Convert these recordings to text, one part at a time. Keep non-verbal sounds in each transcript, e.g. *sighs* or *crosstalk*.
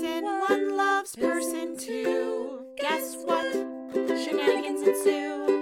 Person one loves person two. Guess what? Shenanigans ensue.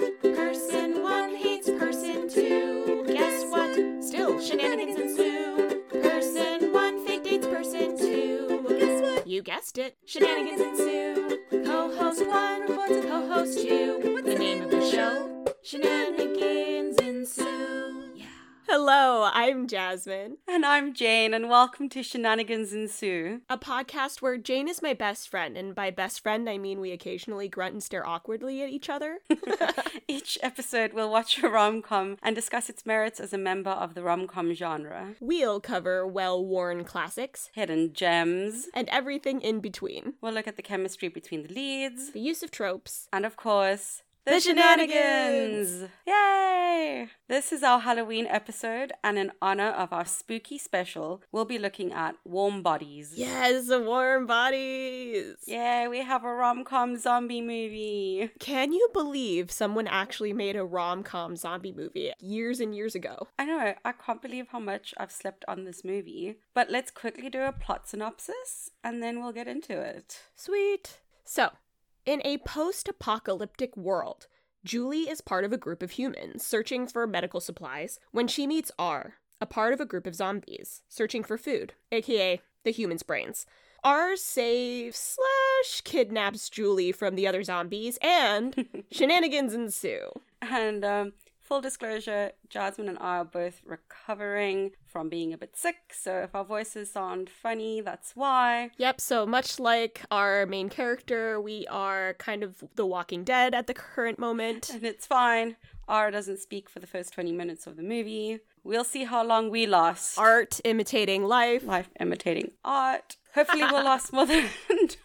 I'm Jane, and welcome to Shenanigans Ensue. a podcast where Jane is my best friend, and by best friend I mean we occasionally grunt and stare awkwardly at each other. *laughs* *laughs* Each episode, we'll watch a rom com and discuss its merits as a member of the rom com genre, we'll cover well worn classics hidden gems. and everything in between. We'll look at the chemistry between the leads, The use of tropes. and of course, the, shenanigans. Yay! This is our Halloween episode, and in honor of our spooky special, we'll be looking at warm bodies. Yes, warm bodies. Yeah, we have a rom com zombie movie. Can you believe someone actually made a rom com zombie movie years and years ago? I know, I can't believe how much I've slept on this movie. But let's quickly do a plot synopsis and then we'll get into it. Sweet. So, in a post apocalyptic world, Julie is part of a group of humans searching for medical supplies when she meets R, a part of a group of zombies searching for food, aka the humans' brains. R saves slash kidnaps Julie from the other zombies, and *laughs* shenanigans ensue. And um, full disclosure Jasmine and I are both recovering from being a bit sick, so if our voices sound funny, that's why. Yep, so much like our main character, we are kind of the walking dead at the current moment. And it's fine. R doesn't speak for the first 20 minutes of the movie. We'll see how long we last. Art imitating life. life imitating art. Hopefully, we'll *laughs* last more than 20 minutes.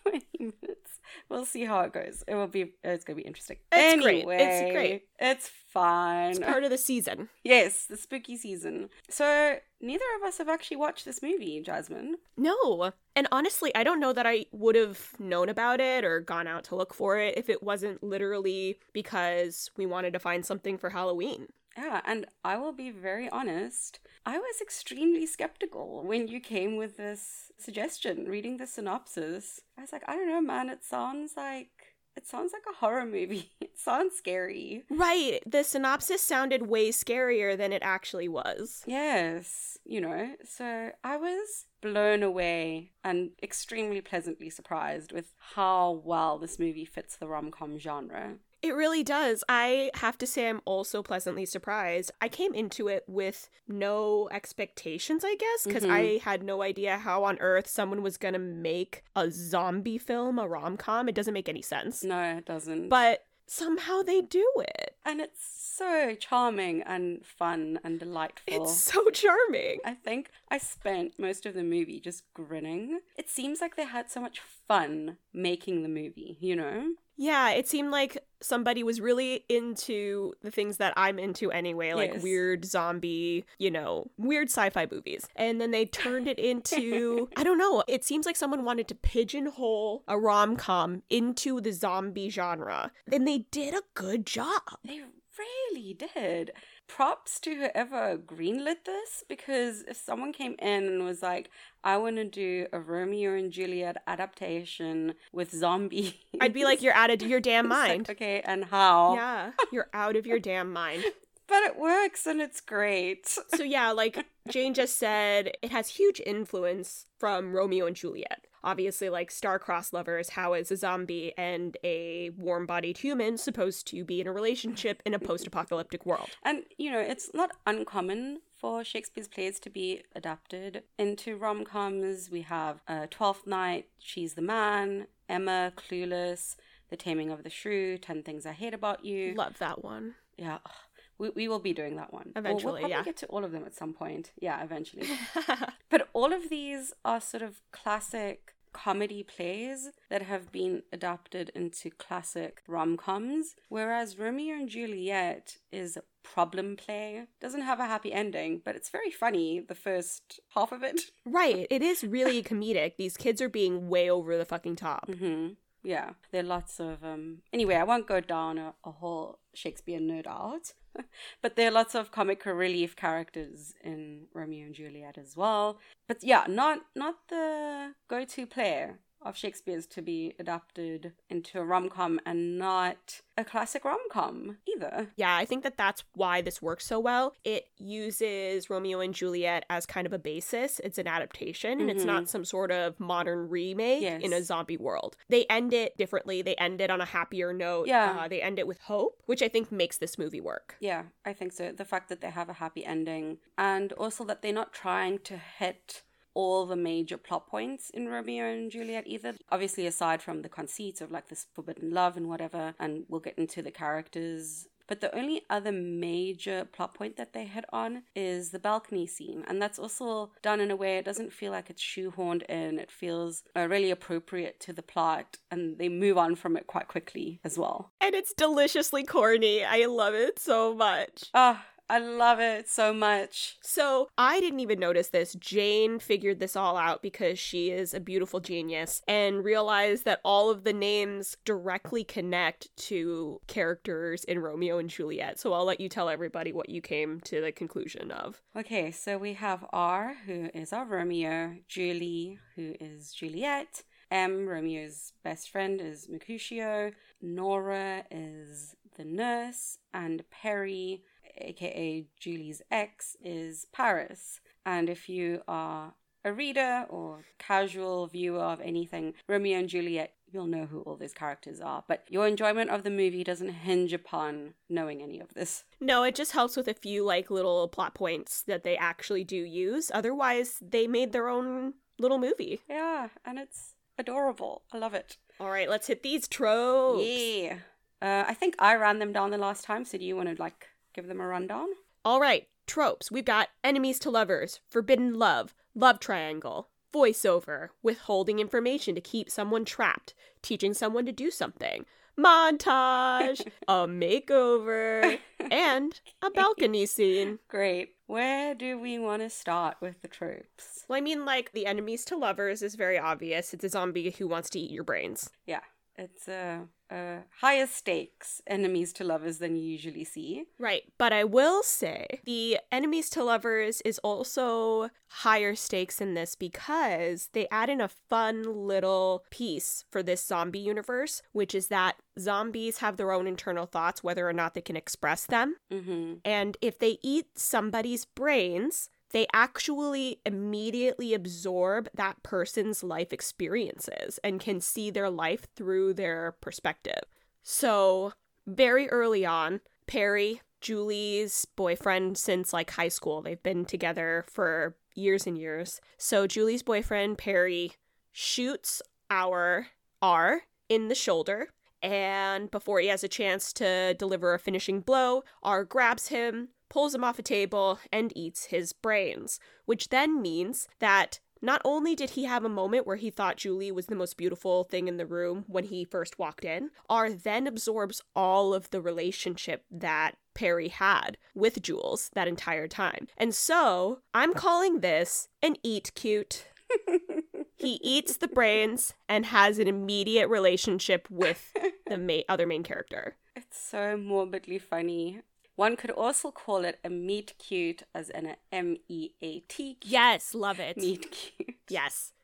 We'll see how it goes. It will be, it's going to be interesting. It's great. It's great. It's fine. It's part of the season. yes, the spooky season. So, neither of us have actually watched this movie, Jasmine. No. And honestly, I don't know that I would have known about it or gone out to look for it if it wasn't literally because we wanted to find something for Halloween. Yeah, and I will be very honest. I was extremely skeptical when you came with this suggestion. Reading the synopsis, I was like, I don't know, man. It sounds like it sounds like a horror movie. *laughs* It sounds scary. Right. The synopsis sounded way scarier than it actually was. Yes, you know. So I was blown away and extremely pleasantly surprised with how well this movie fits the rom com genre. It really does. I have to say, I'm also pleasantly surprised. I came into it with no expectations, I guess, because Mhm. I had no idea how on earth someone was going to make a zombie film, a rom com. It doesn't make any sense. No, it doesn't. But somehow they do it. and it's so charming and fun and delightful. It's so charming. I think I spent most of the movie just grinning. It seems like they had so much fun making the movie, you know? Yeah, it seemed like somebody was really into the things that I'm into anyway, like Yes. weird zombie, you know, weird sci fi movies. And then they turned it into, *laughs* I don't know, it seems like someone wanted to pigeonhole a rom com into the zombie genre. And they did a good job. They really did. Props to whoever greenlit this because if someone came in and was like, I want to do a Romeo and Juliet adaptation with zombies, I'd be like, you're out of your *laughs* damn It's like, mind. okay, and how? Yeah, you're out of your damn mind. *laughs* But it works and it's great. So yeah, like Jane just said, it has huge influence from Romeo and Juliet. Obviously, like star-crossed lovers, how is a zombie and a warm-bodied human supposed to be in a relationship in a post-apocalyptic world? And, you know, it's not uncommon for Shakespeare's plays to be adapted into rom coms. We have uh, Twelfth Night, She's the Man, Emma, Clueless, The Taming of the Shrew, Ten Things I Hate About You. Love that one. yeah. ugh, We, we will be doing that one. Or Eventually, we'll probably yeah. get to all of them at some point. Yeah, eventually. *laughs* but all of these are sort of classic comedy plays that have been adapted into classic rom-coms whereas Romeo and Juliet is a problem play doesn't have a happy ending but it's very funny the first half of it *laughs* right, it is really comedic. These kids are being way over the fucking top. hmm yeah there are lots of um anyway i won't go down a, a whole shakespeare nerd out *laughs* but there are lots of comic relief characters in romeo and juliet as well. But yeah not not the go-to player of Shakespeare's to be adapted into a rom com and not a classic rom com either. Yeah, I think that that's why this works so well. It uses Romeo and Juliet as kind of a basis. It's an adaptation and it's not some sort of modern remake Yes. in a zombie world. They end it differently. They end it on a happier note. Yeah. Uh, they end it with hope, which I think makes this movie work. Yeah, I think so. The fact that they have a happy ending and also that they're not trying to hit all the major plot points in Romeo and Juliet either. Obviously, aside from the conceits of like this forbidden love and whatever, and we'll get into the characters. But the only other major plot point that they hit on is the balcony scene. And that's also done in a way it doesn't feel like it's shoehorned in. It feels uh, really appropriate to the plot. And they move on from it quite quickly as well. And it's deliciously corny. I love it so much. Ah, I love it so much. So I didn't even notice this. Jane figured this all out because she is a beautiful genius and realized that all of the names directly connect to characters in Romeo and Juliet. So I'll let you tell everybody what you came to the conclusion of. Okay, so we have R, who is our Romeo, Julie, who is Juliet, M, Romeo's best friend, is Mercutio, Nora is the nurse, and Perry, aka Julie's ex, is Paris. And if you are a reader or casual viewer of anything Romeo and Juliet, you'll know who all these characters are. But your enjoyment of the movie doesn't hinge upon knowing any of this. No, it just helps with a few like little plot points that they actually do use. Otherwise, they made their own little movie. Yeah, and it's adorable. I love it. All right, let's hit these tropes. Yeah. Uh, I think I ran them down the last time, so do you want to like give them a rundown? All right, tropes. We've got enemies to lovers, forbidden love, love triangle, voiceover, withholding information to keep someone trapped, teaching someone to do something, montage, *laughs* a makeover, and a balcony scene. Great. Where do we want to start with the tropes? Well, I mean, like, the enemies to lovers is very obvious. It's a zombie who wants to eat your brains. Yeah, it's a, uh, higher stakes enemies to lovers than you usually see. Right. But I will say the enemies to lovers is also higher stakes in this because they add in a fun little piece for this zombie universe, which is that zombies have their own internal thoughts, whether or not they can express them. Mm-hmm. And if they eat somebody's brains, they actually immediately absorb that person's life experiences and can see their life through their perspective. So, very early on, Perry, Julie's boyfriend since like high school, they've been together for years and years. So, Julie's boyfriend, Perry, shoots our R in the shoulder. And before he has a chance to deliver a finishing blow, R grabs him, pulls him off a table, and eats his brains, which then means that not only did he have a moment where he thought Julie was the most beautiful thing in the room when he first walked in, R then absorbs all of the relationship that Perry had with Jules that entire time. And so I'm calling this an eat cute. *laughs* he eats the brains and has an immediate relationship with the ma- other main character. It's so morbidly funny. One could also call it a meet cute, as in a M E A T. Yes, love it. Meet cute. Yes. *laughs*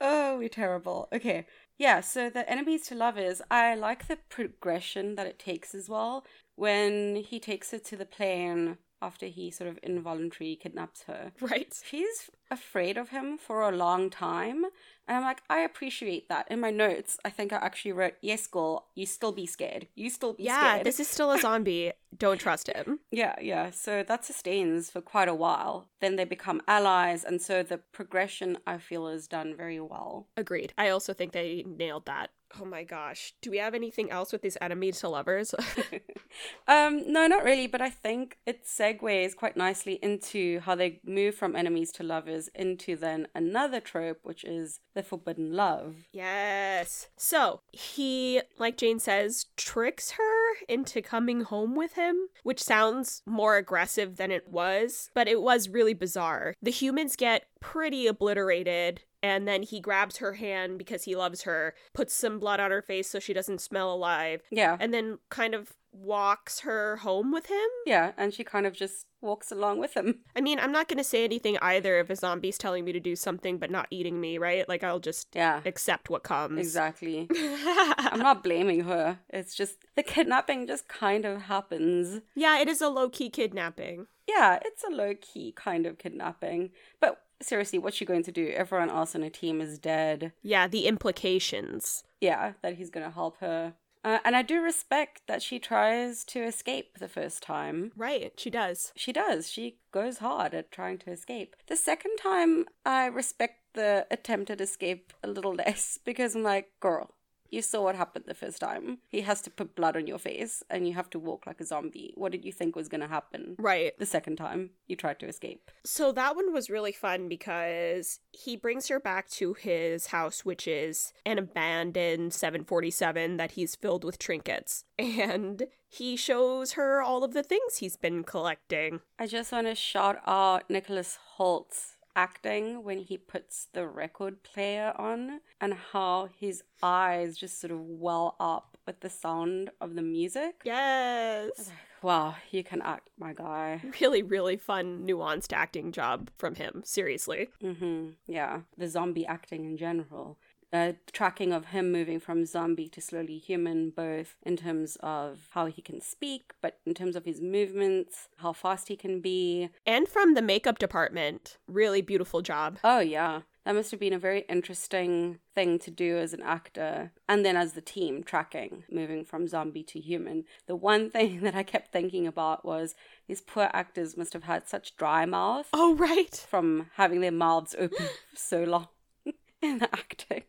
Oh, we're terrible. Okay. Yeah, so the enemies to lovers, I like the progression that it takes as well. When he takes her to the plane after he sort of involuntarily kidnaps her, Right. she's afraid of him for a long time. And I'm like, I appreciate that. In my notes, I think I actually wrote, Yes, girl, you still be scared. You still be Yeah, scared. Yeah, this is still a zombie. Don't trust him. *laughs* Yeah, yeah. So that sustains for quite a while. Then they become allies. And so the progression, I feel, is done very well. Agreed. I also think they nailed that. Oh my gosh. Do we have anything else with these enemies to lovers? *laughs* *laughs* Um, no, not really, but I think it segues quite nicely into how they move from enemies to lovers into then another trope, which is the forbidden love. yes. So, he, like Jane says, tricks her into coming home with him, which sounds more aggressive than it was, but it was really bizarre. The humans get pretty obliterated and then he grabs her hand because he loves her, puts some blood on her face so she doesn't smell alive, Yeah. and then kind of walks her home with him. Yeah, and she kind of just walks along with him. I mean, I'm not going to say anything either if a zombie's telling me to do something but not eating me, right? Like, I'll just Yeah. accept what comes. Exactly. *laughs* I'm not blaming her. It's just the kidnapping just kind of happens. yeah, it is a low key kidnapping. Yeah, it's a low key kind of kidnapping. But seriously, what's she going to do? Everyone else on her team is dead. Yeah, the implications. Yeah, that he's going to help her. Uh, and I do respect that she tries to escape the first time. Right, she does. She does. She goes hard at trying to escape. The second time, I respect the attempted escape a little *laughs* less because I'm like, girl, you saw what happened the first time. He has to put blood on your face and you have to walk like a zombie. What did you think was going to happen? Right. The second time you tried to escape. So that one was really fun because he brings her back to his house, which is an abandoned 747 that he's filled with trinkets. And he shows her all of the things he's been collecting. I just want to shout out Nicholas Hoult's acting when he puts the record player on and how his eyes just sort of well up with the sound of the music. Yes. Wow, you can act, my guy. *laughs* Really, really fun, nuanced acting job from him. Seriously. hmm Yeah, the zombie acting in general. Uh, tracking of him moving from zombie to slowly human, both in terms of how he can speak, but in terms of his movements, how fast he can be. And from the makeup department. Really beautiful job. Oh, yeah. That must have been a very interesting thing to do as an actor and then as the team tracking, moving from zombie to human. The one *laughs* thing that I kept thinking about was these poor actors must have had such dry mouth Oh, right. from having their mouths open *laughs* so long *laughs* in the acting.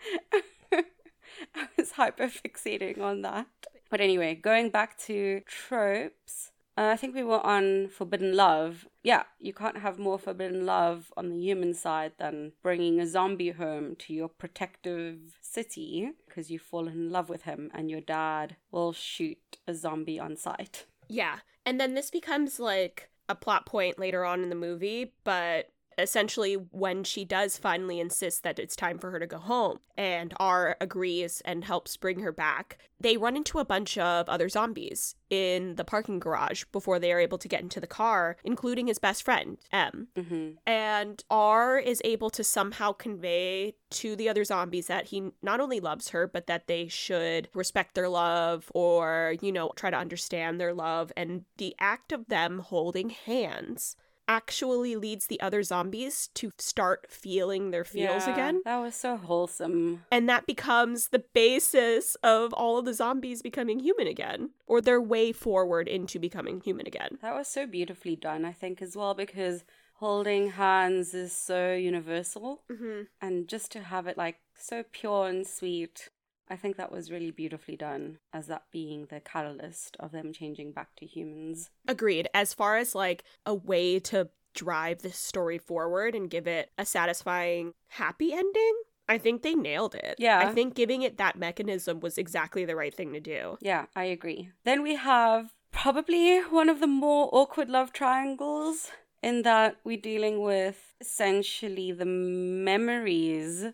*laughs* I was hyper fixating on that. But anyway, going back to tropes, uh, I think we were on forbidden love. Yeah, you can't have more forbidden love on the human side than bringing a zombie home to your protective city because you fall in love with him and your dad will shoot a zombie on sight. Yeah. And then this becomes like a plot point later on in the movie, but essentially when she does finally insist that it's time for her to go home and R agrees and helps bring her back, they run into a bunch of other zombies in the parking garage before they are able to get into the car, including his best friend, M. hmm And R is able to somehow convey to the other zombies that he not only loves her, but that they should respect their love or, you know, try to understand their love. And the act of them holding hands actually leads the other zombies to start feeling their feels Yeah, again. That was so wholesome. And that becomes the basis of all of the zombies becoming human again, or their way forward into becoming human again. That was so beautifully done, I think, as well, because holding hands is so universal. Mm-hmm. And just to have it like so pure and sweet, I think that was really beautifully done as that being the catalyst of them changing back to humans. Agreed. As far as like a way to drive this story forward and give it a satisfying, happy ending, I think they nailed it. Yeah. I think giving it that mechanism was exactly the right thing to do. Yeah, I agree. Then we have probably one of the more awkward love triangles in that we're dealing with essentially the memories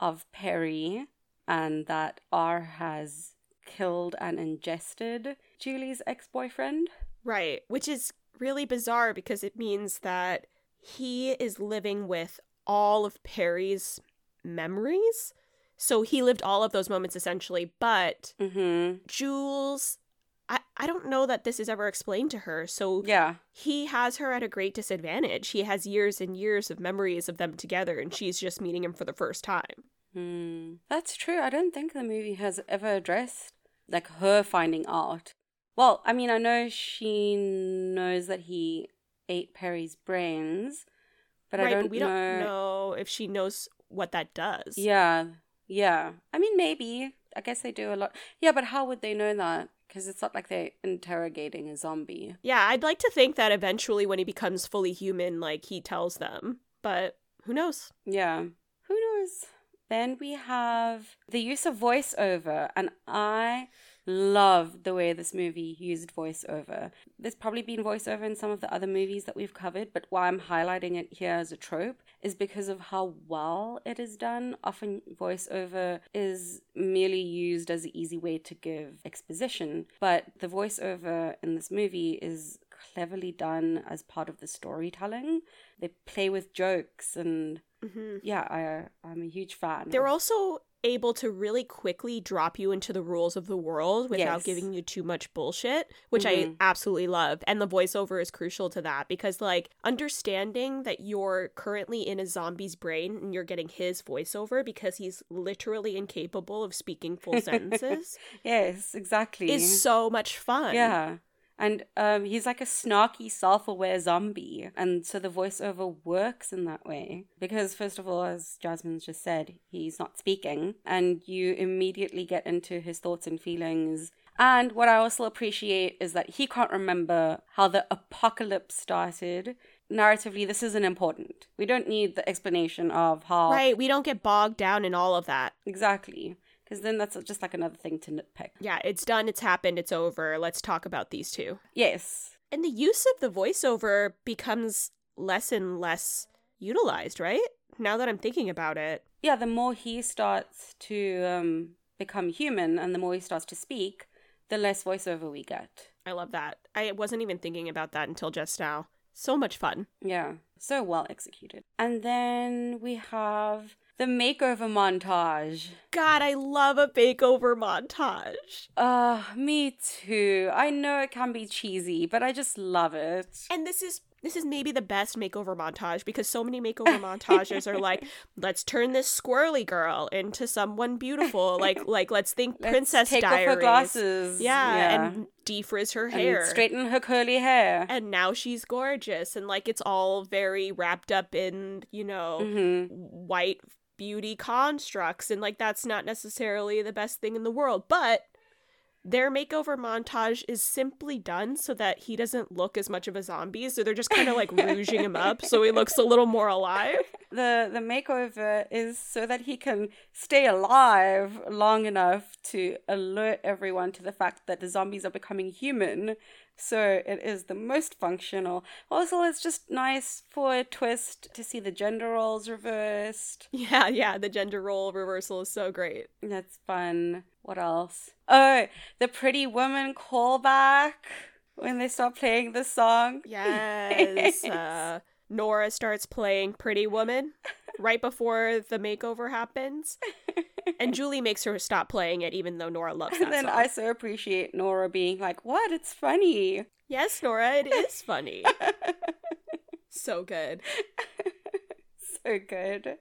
of Perry and that R has killed and ingested Julie's ex boyfriend. Right. Which is really bizarre because it means that he is living with all of Perry's memories. So he lived all of those moments essentially, but Mm Jules. I, I don't know that this is ever explained to her. So. Yeah. he has her at a great disadvantage. He has years and years of memories of them together, and she's just meeting him for the first time. Hmm. That's true. I don't think the movie has ever addressed like her finding out. Well, I mean, I know she knows that he ate Perry's brains, but I don't but we know. don't know if she knows what that does. Yeah, yeah. I mean, maybe. I guess they do a lot. Yeah, but how would they know that? Because it's not like they're interrogating a zombie. Yeah, I'd like to think that eventually when he becomes fully human, like he tells them. But who knows? Yeah. Who knows? Then we have the use of voiceover, and I love the way this movie used voiceover. There's probably been voiceover in some of the other movies that we've covered, but why I'm highlighting it here as a trope is because of how well it is done. Often voiceover is merely used as an easy way to give exposition, but the voiceover in this movie is cleverly done as part of the storytelling. They play with jokes and yeah, I I'm a huge fan. They're of- also able to really quickly drop you into the rules of the world without Yes. giving you too much bullshit, which Mhm. I absolutely love. And the voiceover is crucial to that because, like, understanding that you're currently in a zombie's brain and you're getting his voiceover because he's literally incapable of speaking full *laughs* sentences yes, exactly. is so much fun. Yeah. And um, he's like a snarky, self aware zombie. And so the voiceover works in that way. Because, first of all, as Jasmine's just said, he's not speaking. And you immediately get into his thoughts and feelings. And what I also appreciate is that he can't remember how the apocalypse started. Narratively, this isn't important. We don't need the explanation of how. Right. We don't get bogged down in all of that. Exactly. Because then that's just like another thing to nitpick. Yeah, it's done, it's happened, it's over. Let's talk about these two. Yes. And the use of the voiceover becomes less and less utilized, right? Now that I'm thinking about it. yeah, the more he starts to um, become human and the more he starts to speak, the less voiceover we get. I love that. I wasn't even thinking about that until just now. So much fun. Yeah, so well executed. And then we have the makeover montage. God, I love a makeover montage. Uh, me too. I know it can be cheesy, but I just love it. And this is this is maybe the best makeover montage because so many makeover montages are like, *laughs* let's turn this squirrely girl into someone beautiful. Like *laughs* like let's think Let's Princess take Diaries. off her glasses. Yeah, and defrizz her and hair. straighten her curly hair. and now she's gorgeous and like it's all very wrapped up in you know hmm white beauty constructs and like that's not necessarily the best thing in the world but their makeover montage is simply done so that he doesn't look as much of a zombie so they're just kind of like rouging him up so he looks a little more alive *laughs* the the makeover is so that he can stay alive long enough to alert everyone to the fact that the zombies are becoming human. So it is the most functional. Also, it's just nice for a twist to see the gender roles reversed. yeah yeah the gender role reversal is so great That's fun. What else? Oh, the pretty woman callback when they start playing the song. yes uh *laughs* nora starts playing pretty woman right before the makeover happens and *laughs* Julie makes her stop playing it, even though Nora loves that And then song. I so appreciate Nora being like, "What? It's funny." Yes, Nora, it is funny. *laughs* so good. so good.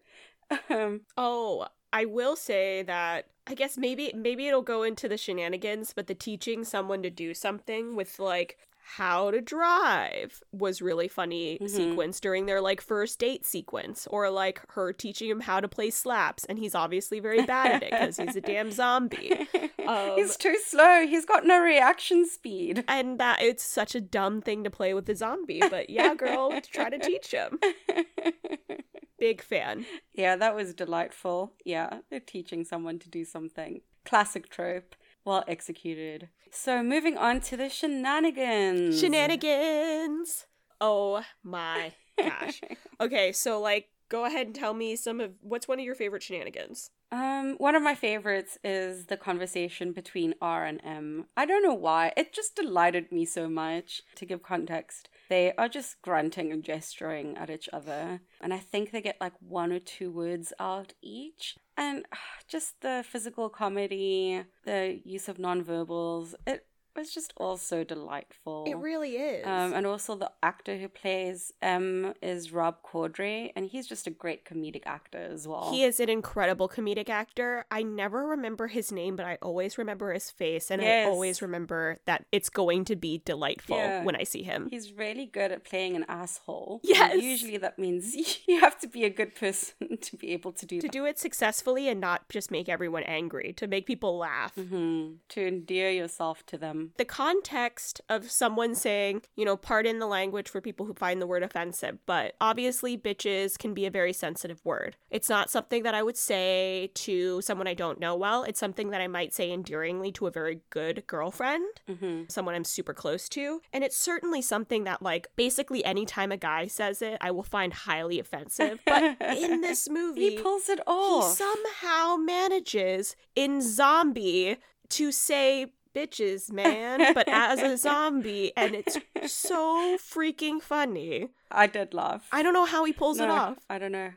Um, Oh, I will say that I guess maybe maybe it'll go into the shenanigans, but the teaching someone to do something with like how to drive was really funny Mhm. sequence during their like first date sequence or like her teaching him how to play slaps and he's obviously very bad at it because he's a damn zombie *laughs* Um, he's too slow. He's got no reaction speed. and that it's such a dumb thing to play with a zombie but yeah girl try to teach him *laughs* big fan yeah, that was delightful. Yeah, they're teaching someone to do something. Classic trope, well executed. So moving on to the shenanigans. Shenanigans. Oh my gosh. *laughs* Okay, so like go ahead and tell me some of what's one of your favorite shenanigans? Um, one of my favorites is the conversation between R and M. I don't know why. It just delighted me so much. To give context, they are just grunting and gesturing at each other, and I think they get like one or two words out each. And *sighs* just the physical comedy, the use of nonverbals, it was just all so delightful. It really is. Um, and also the actor who plays M is Rob Corddry, and he's just a great comedic actor as well. he is an incredible comedic actor. I never remember his name, but I always remember his face, and I always remember that it's going to be delightful Yeah. when I see him. He's really good at playing an asshole. Yes. And usually that means *laughs* you have to be a good person *laughs* to be able to do To that. do it successfully and not just make everyone angry, to make people laugh. Mhm. To endear yourself to them. The context of someone saying, you know, pardon the language for people who find the word offensive, but obviously bitches can be a very sensitive word. It's not something that I would say to someone I don't know well. It's something that I might say endearingly to a very good girlfriend, Mm-hmm. someone I'm super close to. And it's certainly something that, like, basically anytime a guy says it, I will find highly offensive. But in *laughs* this movie, He pulls it all. he somehow manages in zombie to say bitches man but as a zombie and it's so freaking funny I did laugh. i don't know how he pulls it off I don't know.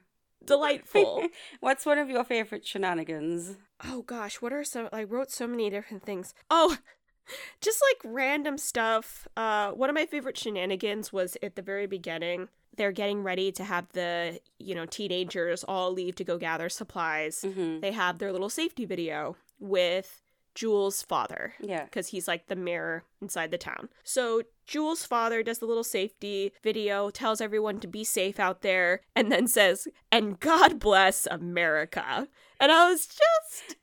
delightful *laughs* What's one of your favorite shenanigans? oh gosh what are some i wrote so many different things oh *laughs* just like random stuff uh one of my favorite shenanigans was at the very beginning they're getting ready to have the you know teenagers all leave to go gather supplies Mm-hmm. they have their little safety video with Jules' father Yeah. because he's like the mayor inside the town. So Jules' father does the little safety video, tells everyone to be safe out there, and then says, "And God bless America." And I was just,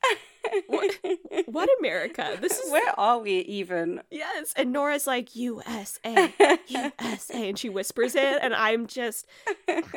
what, what America? This is Where are we even? yes. And Nora's like USA, USA, and she whispers it, and I'm just,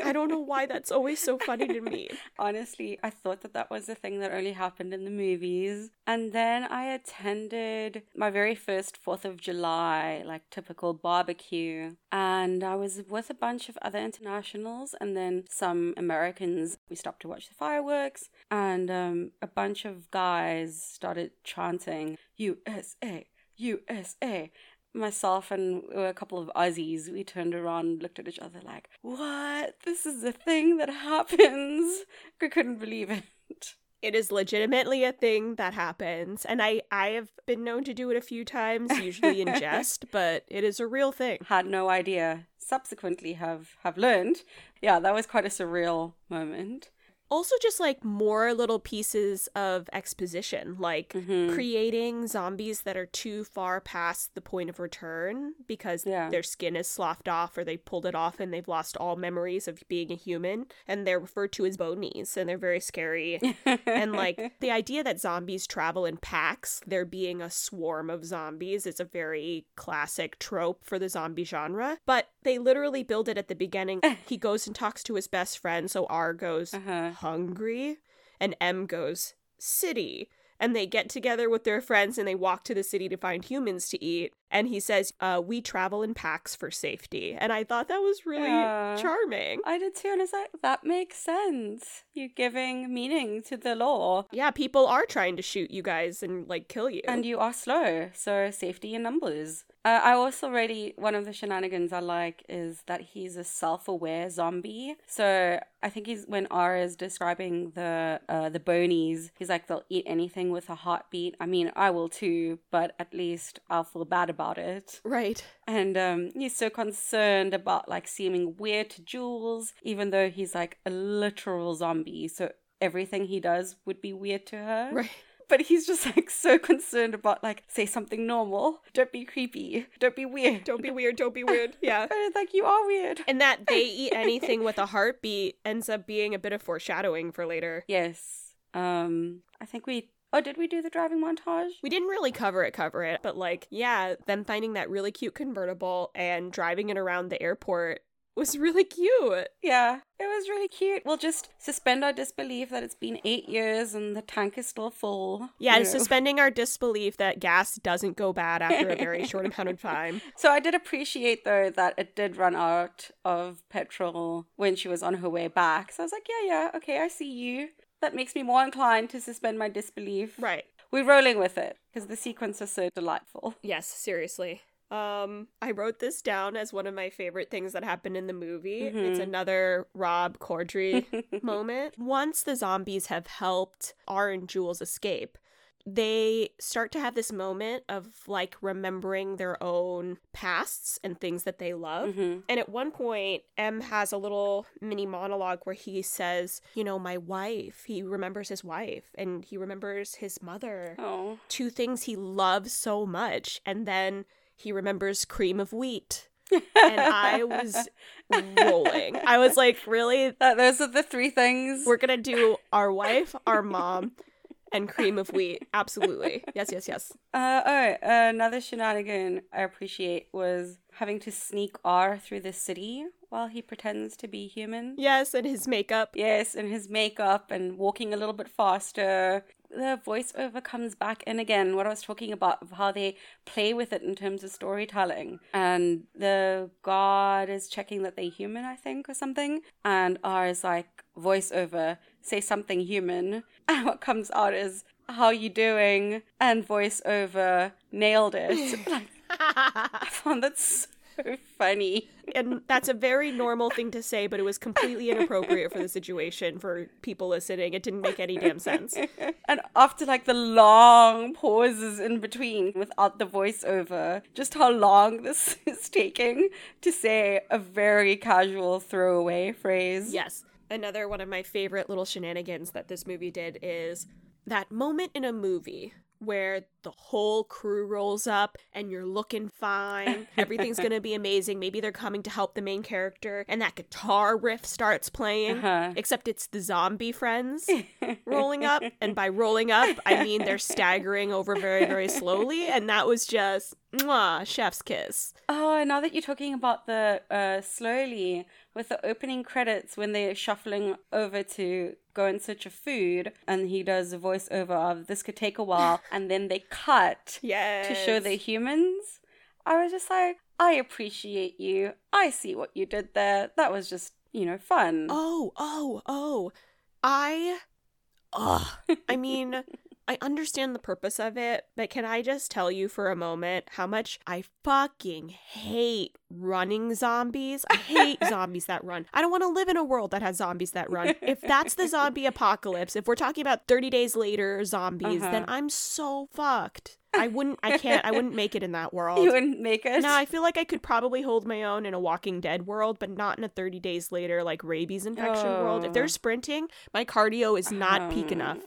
I don't know why that's always so funny to me. Honestly, I thought that that was the thing that only happened in the movies. And then I attended my very first 4th of July, like typical barbecue. And I was with a bunch of other internationals and then some Americans. We stopped to watch the fireworks. And um, a bunch of guys started chanting, USA, USA. Myself and a couple of Aussies, we turned around, looked at each other like, what? This is a thing that happens. *laughs* I couldn't believe it. It is legitimately a thing that happens, and I I have been known to do it a few times, usually in jest, *laughs* but it is a real thing. Had no idea. Subsequently have have learned. Yeah, that was quite a surreal moment. Also, just like more little pieces of exposition, like Mhm. creating zombies that are too far past the point of return because Yeah. their skin is sloughed off or they pulled it off and they've lost all memories of being a human, and they're referred to as boneys, and they're very scary. and like *laughs* the idea that zombies travel in packs, there being a swarm of zombies, is a very classic trope for the zombie genre. But they literally build it at the beginning. *laughs* he goes and talks to his best friend, so R goes uh-huh. Hungry, and M goes city. And they get together with their friends and they walk to the city to find humans to eat. And he says, uh, We travel in packs for safety. And I thought that was really Yeah. charming. I did too, and it's like that makes sense. You're giving meaning to the law. Yeah, people are trying to shoot you guys and like kill you. And you are slow, so safety in numbers. Uh, I also really, one of the shenanigans I like is that he's a self aware zombie. So I think he's, when R is describing the, uh, the boneys, he's like, they'll eat anything with a heartbeat. I mean, I will too, but at least I'll feel bad about it. right. And um, he's so concerned about like seeming weird to Jules, even though he's like a literal zombie. So everything he does would be weird to her. Right. But he's just like so concerned about like say something normal. Don't be creepy. Don't be weird. Don't be weird. Don't be weird. *laughs* Yeah. Like you are weird. And that they *laughs* eat anything with a heartbeat ends up being a bit of foreshadowing for later. Yes. Um. I think we. Oh, did we do the driving montage? We didn't really cover it, cover it, but like, yeah, them finding that really cute convertible and driving it around the airport was *laughs* really cute. Yeah, it was really cute. We'll just suspend our disbelief that it's been eight years and the tank is still full. Yeah, suspending our disbelief that gas doesn't go bad after a very short *laughs* amount of time. *laughs* So I did appreciate though that it did run out of petrol when she was on her way back. So I was like, yeah, yeah, okay, I see you. That makes me more inclined to suspend my disbelief. Right. We're rolling with it because the sequence was so delightful. Yes, seriously. Um, I wrote this down as one of my favorite things that happened in the movie. It's Mhm. another Rob Corddry *laughs* moment. Once the zombies have helped R and Jules escape, they start to have this moment of like remembering their own pasts and things that they love. hmm And at one point, M has a little mini monologue where he says, You know, my wife, he remembers his wife and he remembers his mother. Oh, two things he loves so much and then he remembers cream of wheat. And i was *laughs* rolling. I was like really? Those are the three things. we're gonna do our wife our mom and cream of wheat. *laughs* Absolutely. Yes, yes, yes. Uh, oh, another shenanigan I appreciate was having to sneak R through the city while he pretends to be human. Yes, and his makeup. Yes, and his makeup and walking a little bit faster. The voiceover comes back in again. What I was talking about of how they play with it in terms of storytelling. And the god is checking that they're human, I think, or something. And R is like voiceover, say something human. *laughs* And what comes out is how you doing? And voiceover nailed it. *laughs* *laughs* like, I found that so funny. and that's a very normal thing to say, but it was completely inappropriate for the situation for people listening. It didn't make any damn sense. And after like the long pauses in between without the voiceover, just how long this is taking to say a very casual throwaway phrase. Yes. Another one of my favorite little shenanigans that this movie did is that moment in a movie where the whole crew rolls up and you're looking fine. *laughs* Everything's going to be amazing. Maybe they're coming to help the main character and that guitar riff starts playing. Uh-huh. Except it's the zombie friends *laughs* rolling up. And by rolling up, I mean they're staggering over very, very slowly. And that was just, mwah, chef's kiss. Oh, now that you're talking about the uh, slowly with the opening credits when they're shuffling over to go in search of food, and he does a voiceover of this could take a while, *laughs* and then they cut Yes. to show the humans. I was just like, I appreciate you. I see what you did there. That was just, you know, fun. Oh, oh, oh. I. Ugh. I mean, *laughs* I understand the purpose of it, but can I just tell you for a moment how much I fucking hate running zombies? I hate *laughs* zombies that run. I don't want to live in a world that has zombies that run. If that's the zombie *laughs* apocalypse, if we're talking about 30 days later zombies, then Uh-huh. I'm so fucked. I wouldn't, I can't, I wouldn't make it in that *laughs* world. you wouldn't make it. No, I feel like I could probably hold my own in a Walking Dead world, but not in a 30 days later, like rabies infection world. If Oh. they're sprinting, my cardio is not peak Um. enough.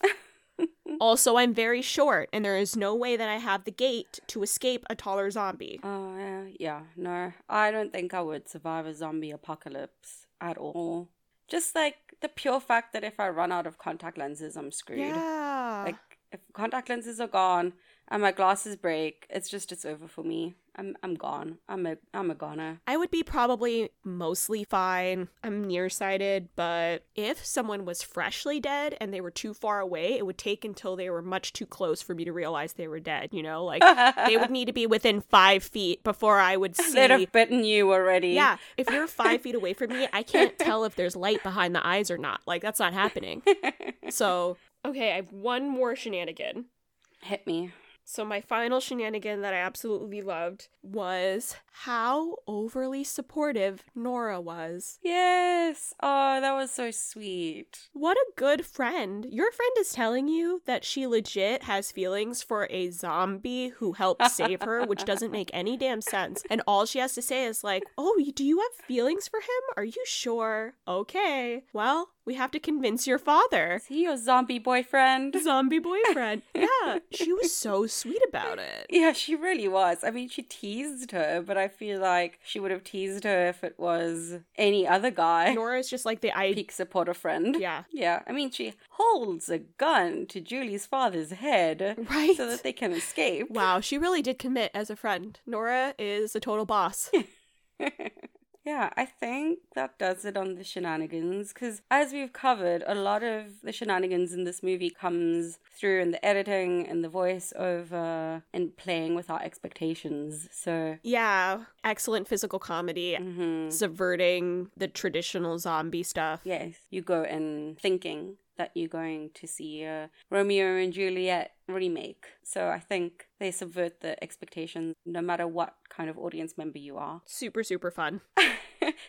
Mm-hmm. also, I'm very short, and there is no way that I have the gait to escape a taller zombie. Oh, yeah, yeah, no. I don't think I would survive a zombie apocalypse at all. Just like the pure fact that if I run out of contact lenses, I'm screwed. Yeah. Like, if contact lenses are gone and my glasses break, it's just, it's over for me. I'm, I'm gone. I'm a, I'm a goner. I would be probably mostly fine. I'm nearsighted, but if someone was freshly dead and they were too far away, it would take until they were much too close for me to realize they were dead, you know? Like, they would *laughs* need to be within five feet before I would see. *laughs* They'd have bitten you already. Yeah, if you're *laughs* five feet away from me, I can't tell if there's light behind the eyes or not. Like, that's not happening. So, okay, I have one more shenanigan. Hit me. So, my final shenanigan that I absolutely loved was how overly supportive Nora was. Yes. Oh, that was so sweet. What a good friend. Your friend is telling you that she legit has feelings for a zombie who helped save her, which doesn't make any damn sense. And all she has to say is, like, oh, do you have feelings for him? Are you sure? Okay. Well, we have to convince your father. Is he your zombie boyfriend? *laughs* Zombie boyfriend. Yeah, she was so sweet about it. *laughs* Yeah, she really was. I mean, she teased her, but I feel like she would have teased her if it was any other guy. *laughs* Nora's just like the I. Peak supporter friend. Yeah. Yeah, I mean, she holds a gun to Julie's father's head Right. so that they can escape. Wow, she really did commit as a friend. Nora is a total boss. Yeah, I think that does it on the shenanigans because, as we've covered, a lot of the shenanigans in this movie comes through in the editing and the voiceover and playing with our expectations. So, yeah, excellent physical comedy, mhm. subverting the traditional zombie stuff. yes, you go in thinking that you're going to see a Romeo and Juliet remake. So, I think they subvert the expectations no matter what kind of audience member you are. *laughs* Super, super fun.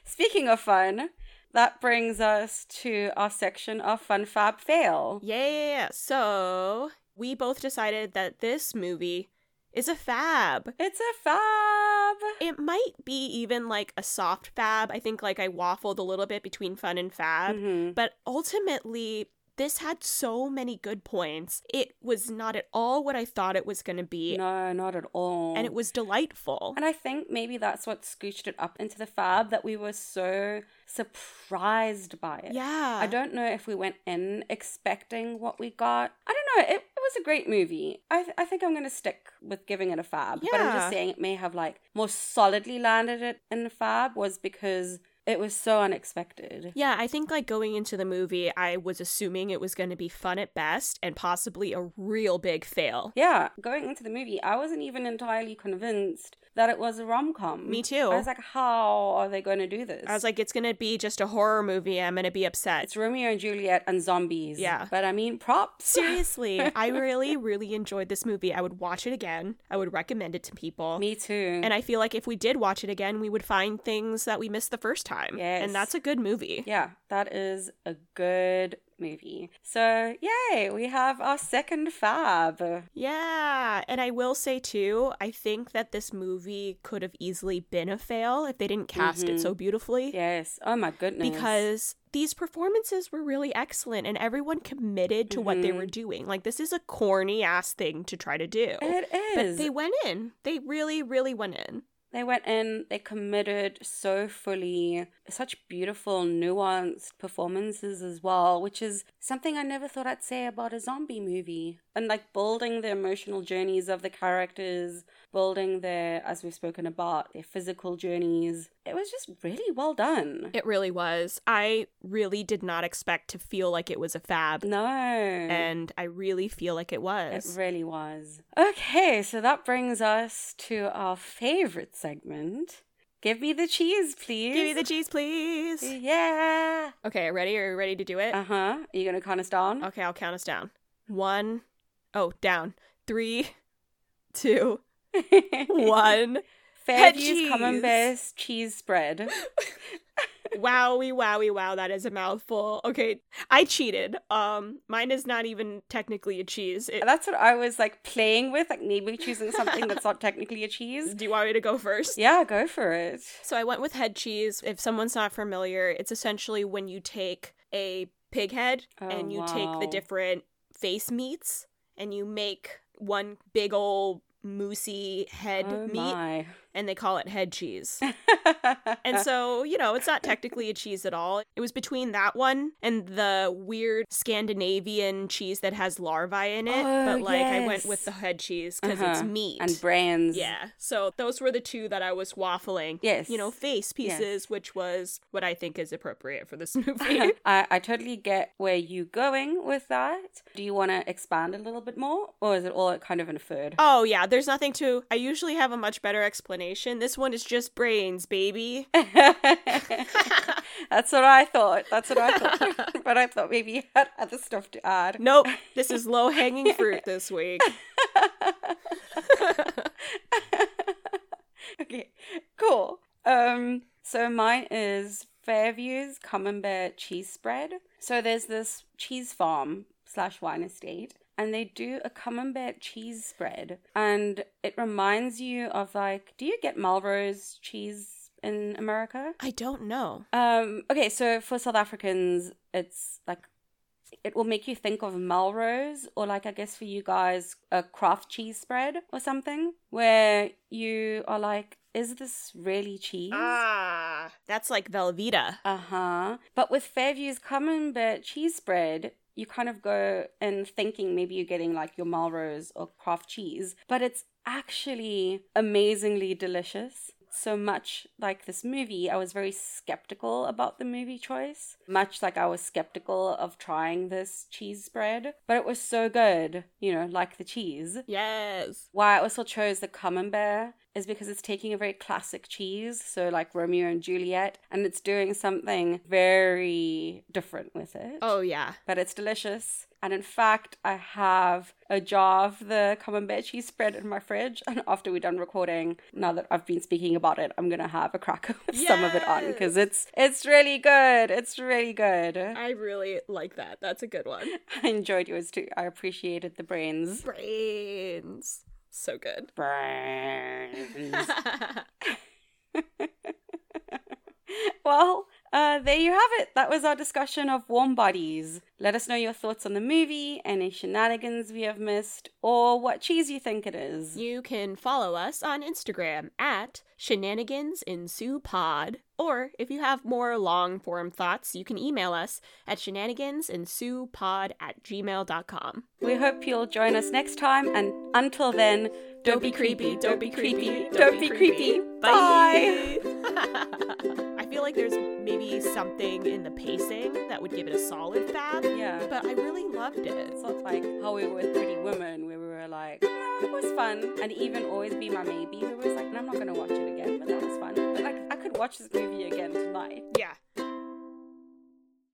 Speaking of fun, that brings us to our section of Fun Fab Fail. Yeah. So we both decided that this movie is a fab. It's a fab. It might be even like a soft fab. I think like I waffled a little bit between fun and fab, Mhm. but ultimately this had so many good points. It was not at all what I thought it was going to be, No, not at all. and it was delightful. And I think maybe that's what scooched it up into the fab that we were so surprised by it. yeah. I don't know if we went in expecting what we got. I don't know. It, it was a great movie. I, th- I think I'm going to stick with giving it a fab. Yeah. But I'm just saying it may have like more solidly landed it in the fab was because it was so unexpected. Yeah, I think like going into the movie, I was assuming it was going to be fun at best and possibly a real big fail. Yeah, going into the movie, I wasn't even entirely convinced that it was a rom com. Me too. I was like, how are they going to do this? I was like, it's going to be just a horror movie. I'm going to be upset. it's Romeo and Juliet and zombies. Yeah. But I mean, props. Seriously, *laughs* I really, really enjoyed this movie. I would watch it again. I would recommend it to people. Me too. And I feel like if we did watch it again, we would find things that we missed the first time. Yes. And that's a good movie. yeah, that is a good movie. So, yay, we have our second fab. Yeah. And I will say, too, I think that this movie could have easily been a fail if they didn't cast it so mm-hmm. beautifully. Yes. Oh my goodness. Because these performances were really excellent and everyone committed to what they were mm-hmm. doing. Like, this is a corny ass thing to try to do. it But they went in. They really, really went in. They went in, they committed so fully, such beautiful, nuanced performances as well, which is something I never thought I'd say about a zombie movie. And like building the emotional journeys of the characters, building their, as we've spoken about, their physical journeys. It was just really well done. It really was. I really did not expect to feel like it was a fab. No. And I really feel like it was. It really was. Okay, so that brings us to our favorite segment. Give me the cheese, please. Give me the cheese, please. Yeah. Okay, ready? Are you ready to do it? Uh huh. Are you gonna count us down? Okay, I'll count us down. One, oh, down. Three, two, *laughs* one. Fairview's cheese. camembert cheese spread. *laughs* Wowie, wowie, wow. That is a mouthful. Okay, I cheated. Um, mine is not even technically a cheese. It- That's what I was like playing with, like maybe choosing something that's not technically a cheese. do you want me to go first? Yeah, go for it. So I went with head cheese. If someone's not familiar, it's essentially when you take a pig head Oh, and you take the different face meats and you make one big old moosey head Oh meat my. And they call it head cheese. *laughs* And so, you know, it's not technically a cheese at all. It was between that one and the weird Scandinavian cheese that has larvae in it. Oh, but like I went with the head cheese because it's Uh-huh. meat. and brains. Yeah. So those were the two that I was waffling. Yes. You know, face Yes. pieces, which was what I think is appropriate for this *laughs* movie. I, I totally get where you're going with that. Do you want to expand a little bit more, or is it all kind of inferred? oh, yeah. There's nothing to. I usually have a much better explanation. This one is just brains, baby. *laughs* That's what I thought. That's what I thought. *laughs* but I thought maybe you had other stuff to add. Nope. This *laughs* is low hanging fruit this week. okay, cool. Um, so mine is Fairview's Camembert cheese spread. So there's this cheese farm slash wine estate, and they do a Camembert cheese spread, and it reminds you of like, do you get Melrose cheese in America? I don't know. Um, okay, so for South Africans, it's like it will make you think of Melrose, or like I guess for you guys, a Kraft cheese spread or something, where you are like, is this really cheese? Ah, that's like Velveeta. Uh huh. But with Fairview's Camembert cheese spread, you kind of go in thinking maybe you're getting like your Melrose or Kraft cheese, but it's actually amazingly delicious. So much like this movie, I was very skeptical about the movie choice, much like I was skeptical of trying this cheese spread, but it was so good, you know, like the cheese. Yes. Why I also chose the camembert is because it's taking a very classic cheese, so like Romeo and Juliet, and it's doing something very different with it. Oh, yeah. But it's delicious. And in fact, I have a jar of the camembert cheese spread in my fridge. And after we're done recording, now that I've been speaking about it, I'm gonna have a cracker *laughs* with some of it on because it's it's really good. It's really good. I really like that. That's a good one. *laughs* I enjoyed yours too. I appreciated the brains. Brains. So good. *laughs* *laughs* Well, Uh, there you have it. That was our discussion of Warm Bodies. Let us know your thoughts on the movie, any shenanigans we have missed, or what cheese you think it is. You can follow us on Instagram at Shenanigans Pod. Or if you have more long form thoughts, you can email us at shenanigansensuepod at gmail.com. We hope you'll join us next time, and until then, don't be creepy, don't be creepy, don't be creepy. Bye. I feel *laughs* like there's maybe something in the pacing that would give it a solid fab. Yeah. But I really loved it. It's not like how we were with Pretty Woman, where we were like, no, it was fun. And even Always Be My Maybe, we was like, no, I'm not going to watch it again, but that was fun. But like, I could watch this movie again tonight. Yeah.